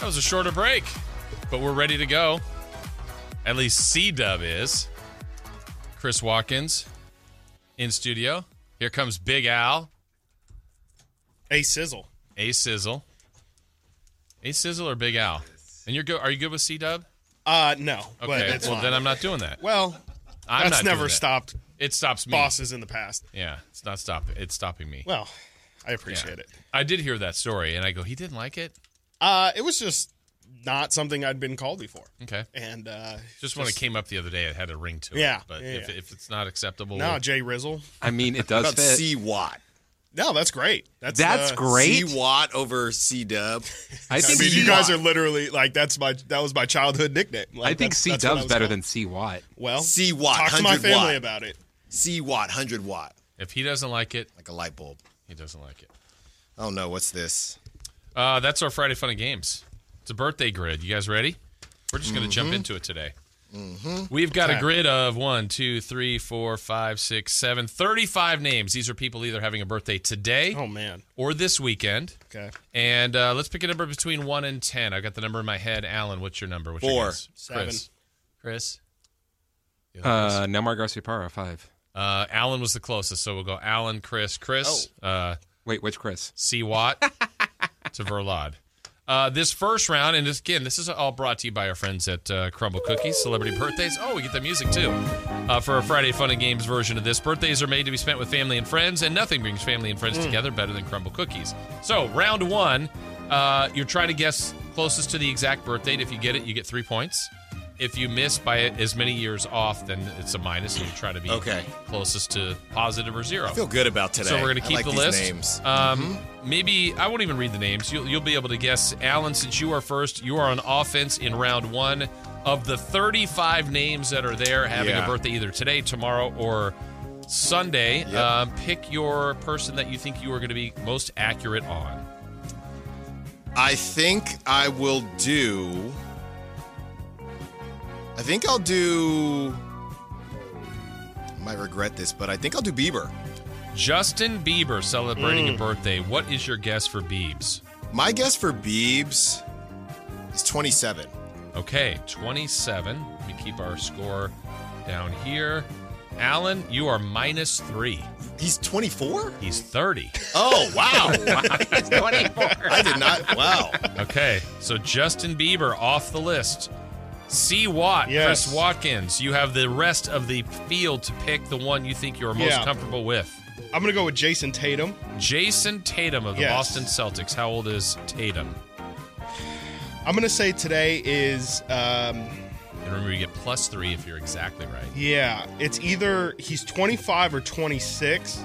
Was a shorter break, but we're ready to go. At least C Dub is. Chris Watkins in studio. Here comes Big Al, A sizzle. A Sizzle. A Sizzle or Big Al? And you're good. Are you good with C Dub? Uh, no. Okay. Well, fine. then I'm not doing that. Well, I'm that's not never doing that. stopped It stops me. bosses in the past. Yeah, it's not stopping. It's stopping me. Well, I appreciate Yeah. it. I did hear that story, and I go, he didn't like it. Uh, it was just not something I'd been called before. Okay. And uh, Just when it came up the other day, it had a ring to it. Yeah, But yeah, if, yeah. if it's not acceptable, no, Jay Rizzle. I mean, it does about fit. C Watt. No, that's great. That's That's uh, great. C Watt over C Dub. I I think mean, you guys are literally like that's my that was my childhood nickname. Like, I think C that's what I Dub's better called. than C Watt. well. C Watt. Talk to my family watt. about it. C Watt, 100 watt. if he doesn't like it, Like a light bulb. he doesn't like it. Oh no, what's this? Uh, that's our Friday Fun and Games. It's a birthday grid. You guys ready? We're just going to Mm-hmm. jump into it today. We've got a grid of one, two, three, four, five, six, seven, 35 names. These are people either having a birthday today Oh man. or this weekend. Okay. And uh, let's pick a number between 1 and 10. I've got the number in my head. Alan, what's your number? What's your Four. guess? Seven. Chris. Chris? Uh, Nomar Garciaparra, five. Uh, Alan was the closest, so we'll go Alan, Chris, Chris, Oh. uh, Wait, which Chris? C. Watt to Verlad. Uh, this first round, and this, again, this is all brought to you by our friends at uh, Crumbl Cookies, Celebrity Birthdays. Oh, we get the music too. Uh, for a Friday Fun and Games version of this, birthdays are made to be spent with family and friends, and nothing brings family and friends together better than Crumbl Cookies. So, round one, uh, you're trying to guess closest to the exact birth date. If you get it, you get three points. If you miss by as many years off, then it's a minus, and you try to be Okay. closest to positive or zero. I feel good about today. So we're going to keep like the list. names. Um, Maybe I won't even read the names. You'll, you'll be able to guess. Alan, since you are first, you are on offense in round one. Of the 35 names that are there having a birthday either today, tomorrow, or Sunday, Yep. uh, pick your person that you think you are going to be most accurate on. I think I will do. I think I'll do. I might regret this, but I think I'll do Bieber. Justin Bieber celebrating Mm. a birthday. What is your guess for Biebs? My guess for Biebs is 27. Okay, 27. Let me keep our score down here. Alan, you are minus three. He's 24? He's 30. Oh, wow. Twenty-four. I did not. Wow. Okay, so Justin Bieber off the list. C. Watt, Yes. Chris Watkins. You have the rest of the field to pick the one you think you're most Yeah. comfortable with. I'm gonna go with Jayson Tatum. Jayson Tatum of the Yes. Boston Celtics. How old is Tatum? I'm gonna say today is um, And remember, you get plus three if you're exactly right. yeah, it's either he's 25 or 26.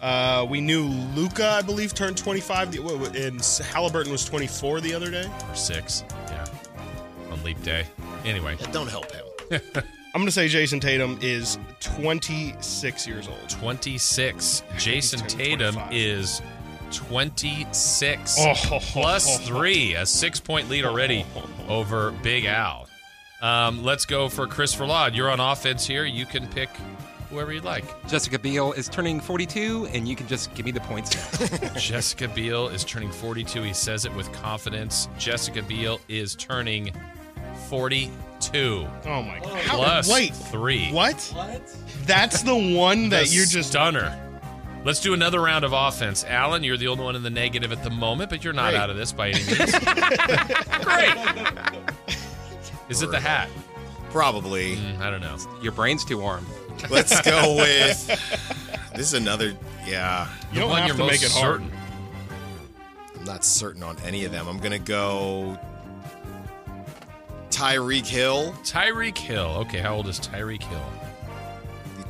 Uh, we knew Luka, I believe, turned 25, the- wha- wha- and Halliburton was 24 the other day. Or six. Yeah. On leap day. Anyway, That don't help him. I'm going to say Jayson Tatum is 26 years old. 26. Jason He's Tatum 25. is 26 Oh. plus three, a six point lead already over Big Al. Um, let's go for Chris Verlod. You're on offense here. You can pick whoever you'd like. Jessica Biel is turning 42, and you can just give me the points now. Jessica Biel is turning 42. He says it with confidence. Jessica Biel is turning 42 Oh my god. How- plus Wait. three. What? What? That's the one that The you're just stunner. Let's do another round of offense. Alan, you're the only one in the negative at the moment, but you're not Great. out of this by any means. Great. Is it the hat? Probably. Mm, I don't know. Your brain's too warm. Let's go with. This is another. Yeah, You don't one have to make it hard. I'm not certain on any of them. I'm gonna go. Tyreek Hill, Tyreek Hill. Okay, how old is Tyreek Hill?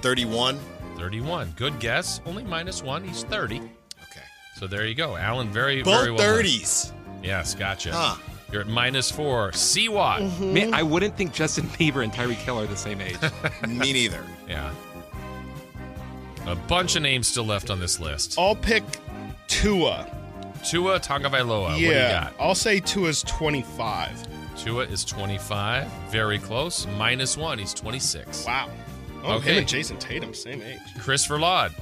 31. 31. Good guess. Only minus one. He's 30. Okay. So there you go. Alan, very, Both very well. done. 30s. Yes, gotcha. Huh. You're at minus four. C-Watt. Mm-hmm. Man, I wouldn't think Justin Bieber and Tyreek Hill are the same age. Me neither. Yeah. A bunch of names still left on this list. I'll pick Tua. Tua Tagovailoa. What do you yeah. got? I'll say Tua's 25. Tua is 25. Very close. Minus one. He's 26. Wow. Oh, Okay. him and Jayson Tatum, same age. Chris Verlod.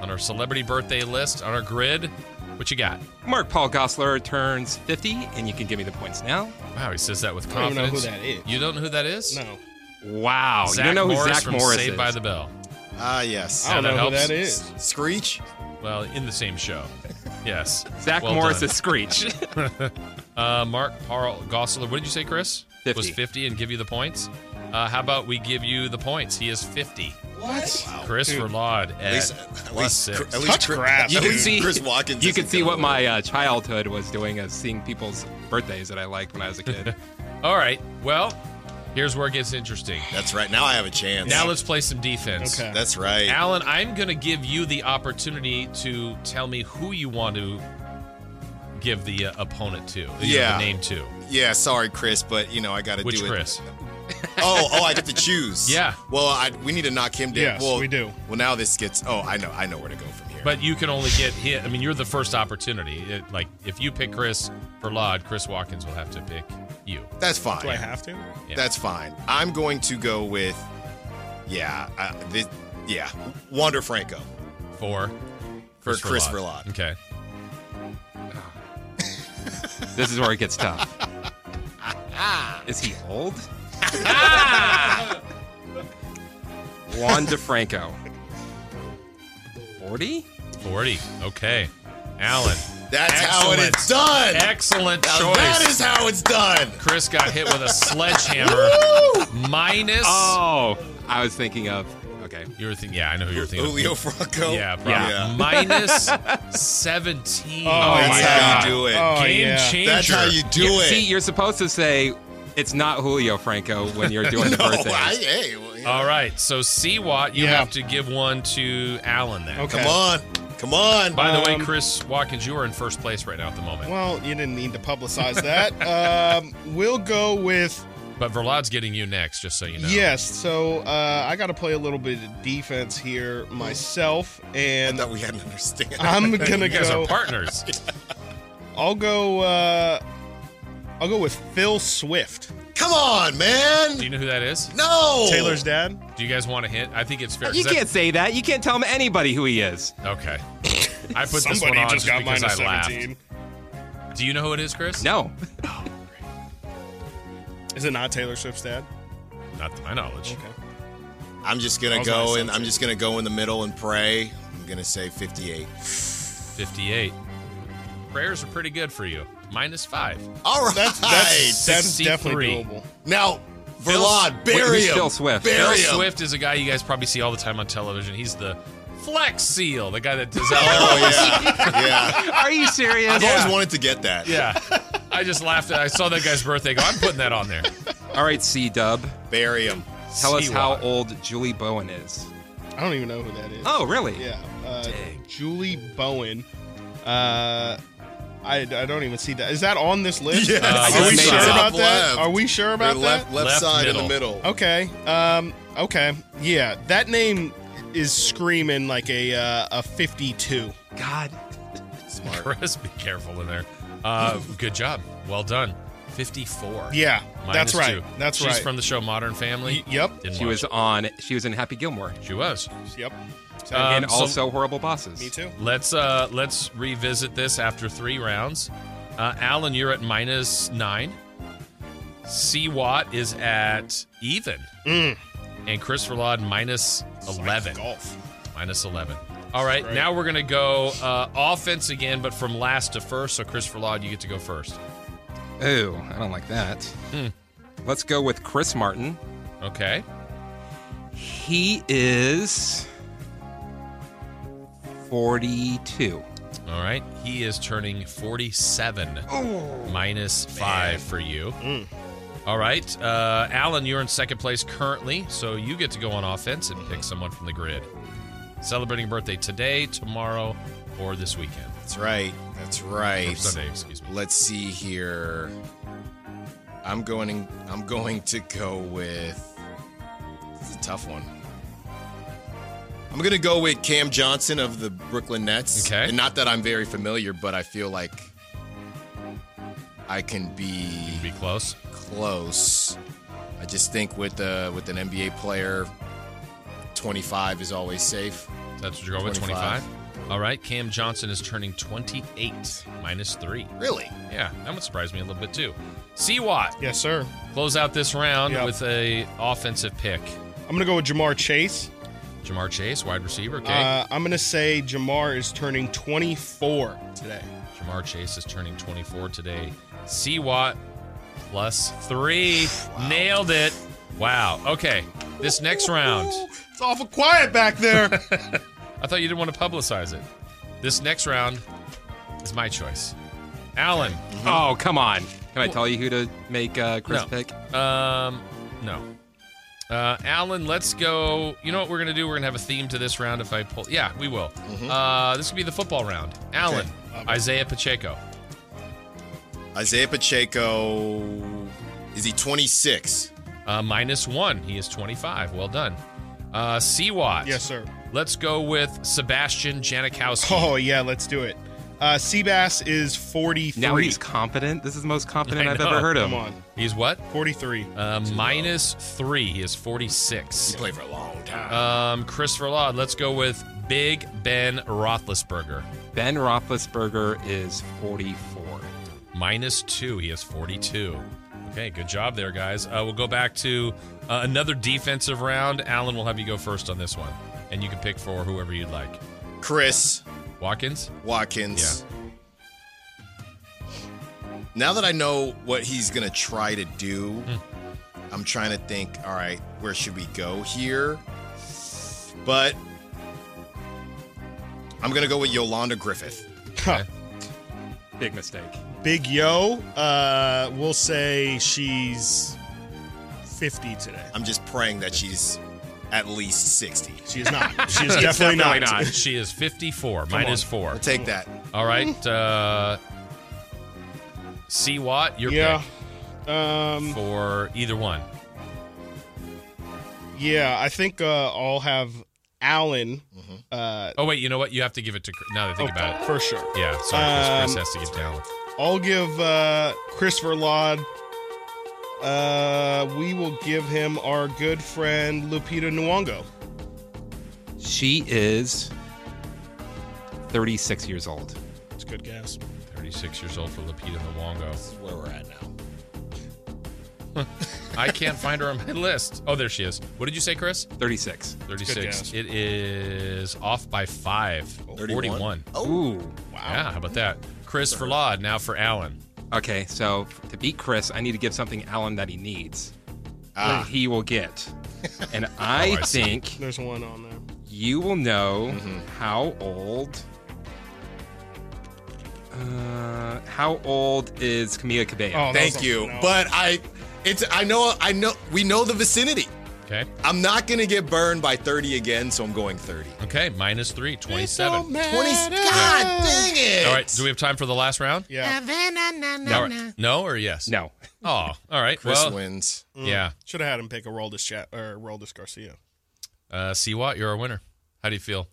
On our celebrity birthday list, on our grid, what you got? Mark Paul Gosselaar turns 50, and you can give me the points now. Wow, he says that with confidence. I don't even know who that is. You don't know who that is? No. Wow. Zach you don't know who Zach from Morris Saved is. by the Bell. Ah, yes. I don't that know who helps. that is. Screech. Well, in the same show. Yes. Zach Well Morris done. is Screech. Uh, Mark Paul Gosselaar, what did you say, Chris? 50. Was 50 and give you the points? Uh, how about we give you the points? He is 50. What? Chris Dude. Verlaud at, At least, at least, six. at least Cut Chris, grass, you can see Chris Watkins. you can see what gonna my uh, childhood was doing as seeing people's birthdays that I liked when I was a kid. All right. Well, here's where it gets interesting. That's right. Now I have a chance. Now let's play some defense. Okay. That's right. Alan, I'm going to give you the opportunity to tell me who you want to give the uh, opponent to. Yeah. the name to. Yeah, sorry, Chris, but you know I got to do it. Which Chris? Oh, oh, I get to choose. Yeah. Well, I, we need to knock him down. Yes, well, we do. Well, now this gets. Oh, I know. I know where to go from here. But you can only get hit. I mean, you're the first opportunity. It, like, if you pick Chris Verlaud, Chris Watkins will have to pick you. that's fine. Do I have to? Yeah. That's fine. I'm going to go with. Yeah. Uh, this, yeah. Wander Franco. For? For Chris Verlot. Okay. this is where it gets tough. Is he old? Juan DeFranco. 40? 40. Okay. Alan. That's how it is done. Excellent Now choice. that is how it's done. Chris got hit with a sledgehammer. Minus. Oh, I was thinking of. Okay. You were thinking, yeah, I know who you're thinking. of. Julio Franco. Yeah, probably. Yeah. Minus 17. Oh, That's my how God. you do it. Oh, Game yeah. changer. That's how you do You- it. See, you're supposed to say it's not Julio Franco when you're doing the no, birthdays. I, hey, well, you know, All right, so C-Watt, you Yeah. have to give one to Alan then. Okay. Come on. Come on. By the way, Um, Chris Watkins, you are in first place right now at the moment. Well, you didn't need to publicize that. um, we'll go with But Verlaud's getting you next, just so you know. yes. So uh, I got to play a little bit of defense here myself, and thought we had an understand. I'm gonna go. You guys go. are partners. I'll go. Uh, I'll go with Phil Swift, Come on, man. Do you know who that is? No. Taylor's dad. Do you guys want a hint? I think it's fair. You Is can't say that. You can't tell him anybody who he is. Okay. I put this Somebody one on just got because minus I laughed. 17. Do you know who it is, Chris? No. Is it not Taylor Swift's dad? Not to my knowledge. Okay. I'm just gonna go and I'm just gonna go in the middle and pray. I'm gonna say 58. 58. Prayers are pretty good for you. Minus five. All right. That's that's, that's 63. definitely doable. now, Phil- Verlad, Wait, bury him. Phil Swift? Bury Phil him. Swift is a guy you guys probably see all the time on television. He's the Flex Seal, the guy that does Oh that. yeah, yeah. Are you serious? I've always wanted to get that. yeah. I just laughed. At, I saw that guy's birthday. Go, I'm putting that on there. All right, C Dub. Bury him. Tell us how old Julie Bowen is. I don't even know who that is. Oh, really? Yeah. Uh, Dang. Julie Bowen. Uh, I, I don't even see that. Is that on this list? Yes. Uh, Are we sure about Top that? left. Are we sure about Or that? left, left, Left side in the middle. Okay. Um. Okay. Yeah, that name is screaming like a uh, a 52. God. Smart. Chris, be careful in there. Uh, good job. Well done. 54. Yeah, Minus that's right. two. That's She's right. She's from the show Modern Family. Y- yep. Didn't She was it. on. She was in Happy Gilmore, She was. Yep. Um, and so also Horrible Bosses. Me too. let's uh let's revisit this after three rounds. Uh, Alan, you're at minus nine. C Watt is at even, Mm. and Christopher Laud minus eleven. Golf. Minus 11. All right, now we're going to go uh, offense again, but from last to first. So, Christopher Laud, you get to go first. Ooh, I don't like that. Hmm. Let's go with Chris Martin. Okay. He is 42. All right. He is turning 47. Minus five for you. All right. Uh, Alan, you're in second place currently, so you get to go on offense and pick someone from the grid. Celebrating birthday today, tomorrow, or this weekend. That's right. That's right. Or Sunday, excuse me. Let's see here. I'm going. I'm going to go with. This is a tough one. I'm going to go with Cam Johnson of the Brooklyn Nets. Okay. And not that I'm very familiar, but I feel like I can be Be close. close. I just think with the with an NBA player, 25 is always safe. That's what you're going with, 25. 25. All right. Cam Johnson is turning 28. Minus three. Really? Yeah, that would surprise me a little bit too. See Watt, Yes, sir. close out this round Yep. with a offensive pick. I'm gonna go with Ja'Marr Chase. Ja'Marr Chase, wide receiver. Okay. Uh, I'm gonna say Ja'Marr is turning 24 today. Ja'Marr Chase is turning 24 today. C Watt plus three. Nailed it. Wow. Okay. This next round, It's awful quiet back there. I thought you didn't want to publicize it. This next round is my choice. Alan. Oh, come on. Can I tell you who to make uh, Chris No. pick? Um, no. Uh, Alan, let's go. You know what we're gonna do? We're gonna have a theme to this round. If I pull, yeah, we will. Uh, this could be the football round. Alan, Isaiah Pacheco. Isaiah Pacheco, is he 26? Uh, minus one. He is 25. Well done. Uh, yes, sir. Let's go with Sebastian Janikowski. Oh yeah, let's do it. Uh, Seabass is 43. Now he's confident. This is the most confident I I've know. ever heard of. Come on, He's what? 43. Uh, minus three. He is 46. He Played for a long time. Um, Christopher Laud. Let's go with Big Ben Roethlisberger. Ben Roethlisberger is 44. Minus two. He is 42. Okay, good job there, guys. Uh, we'll go back to uh, another defensive round. Alan we'll have you go first on this one, and you can pick for whoever you'd like. Chris Watkins. Watkins. Yeah. Now that I know what he's going to try to do, Hmm. I'm trying to think, all right, where should we go here? But I'm going to go with Yolanda Griffith. Huh. Big mistake. Big Yo, uh, we'll say she's 50 today. I'm just praying that she's at least 60. She is not. She is definitely, definitely not. not. She is 54. Minus on. four. I'll take that. All right. Uh, C. Watt, your Yeah. pick Um, for either one. yeah, I think uh, I'll have Allen. Uh, Oh wait, you know what? You have to give it to. Chris- Now that I think oh, about it. for sure. Yeah, sorry, Chris. Chris Um, has to give down. I'll give uh, Christopher Laud. Uh, we will give him our good friend Lupita Nyong'o. She is 36 years old. It's a good guess. 36 years old for Lupita Nyong'o. That's where we're at now. I can't find her on my list. Oh, there she is. What did you say, Chris? 36. 36. It is off by five. 31? 41. Ooh. Wow. Yeah, how about that? Chris for Laud, now for Alan. Okay, so to beat Chris, I need to give something Alan that he needs. Ah. That he will get. And I, I see. think There's one on there. you will know Mm-hmm. how old. Uh, how old is Camila Cabello? Oh, Thank you. no. But I it's I know I know we know the vicinity. Okay. I'm not going to get burned by 30 again, so I'm going 30. Okay, minus three, 27. 20 God dang it. All right. Do we have time for the last round? Yeah. No, no or yes? No. Oh, all right. Chris well, wins. yeah. Should have had him pick a Roldis chat or Roldis Garcia. Uh, C Watt, you're our winner. How do you feel?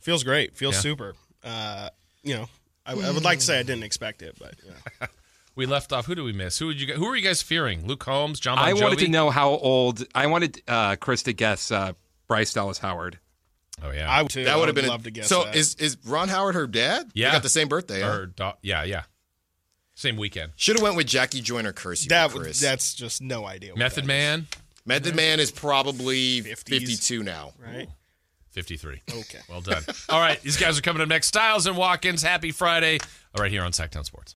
Feels great. Feels Yeah. super. Uh, you know, I, I would like to say I didn't expect it, but you know. We left off. Who do we miss? Who would you? Who are you guys fearing? Luke Holmes, John Bon I wanted Jovi? to know how old. I wanted uh, Chris to guess uh, Bryce Dallas Howard. Oh yeah. I would too. That I would have been. love A, to guess. so that. is is Ron Howard her dad? Yeah. they got the same birthday. Huh? Or do- yeah, yeah. Same weekend. Should have went with Jackie Joyner Kersee. that for Chris. that's just no idea. what Method that Man, Method Man is probably 50s. 52 now. is, right? 53. Okay. Well done. All right, these guys are coming up next. Styles and Watkins. Happy Friday. All right here on Sactown Sports.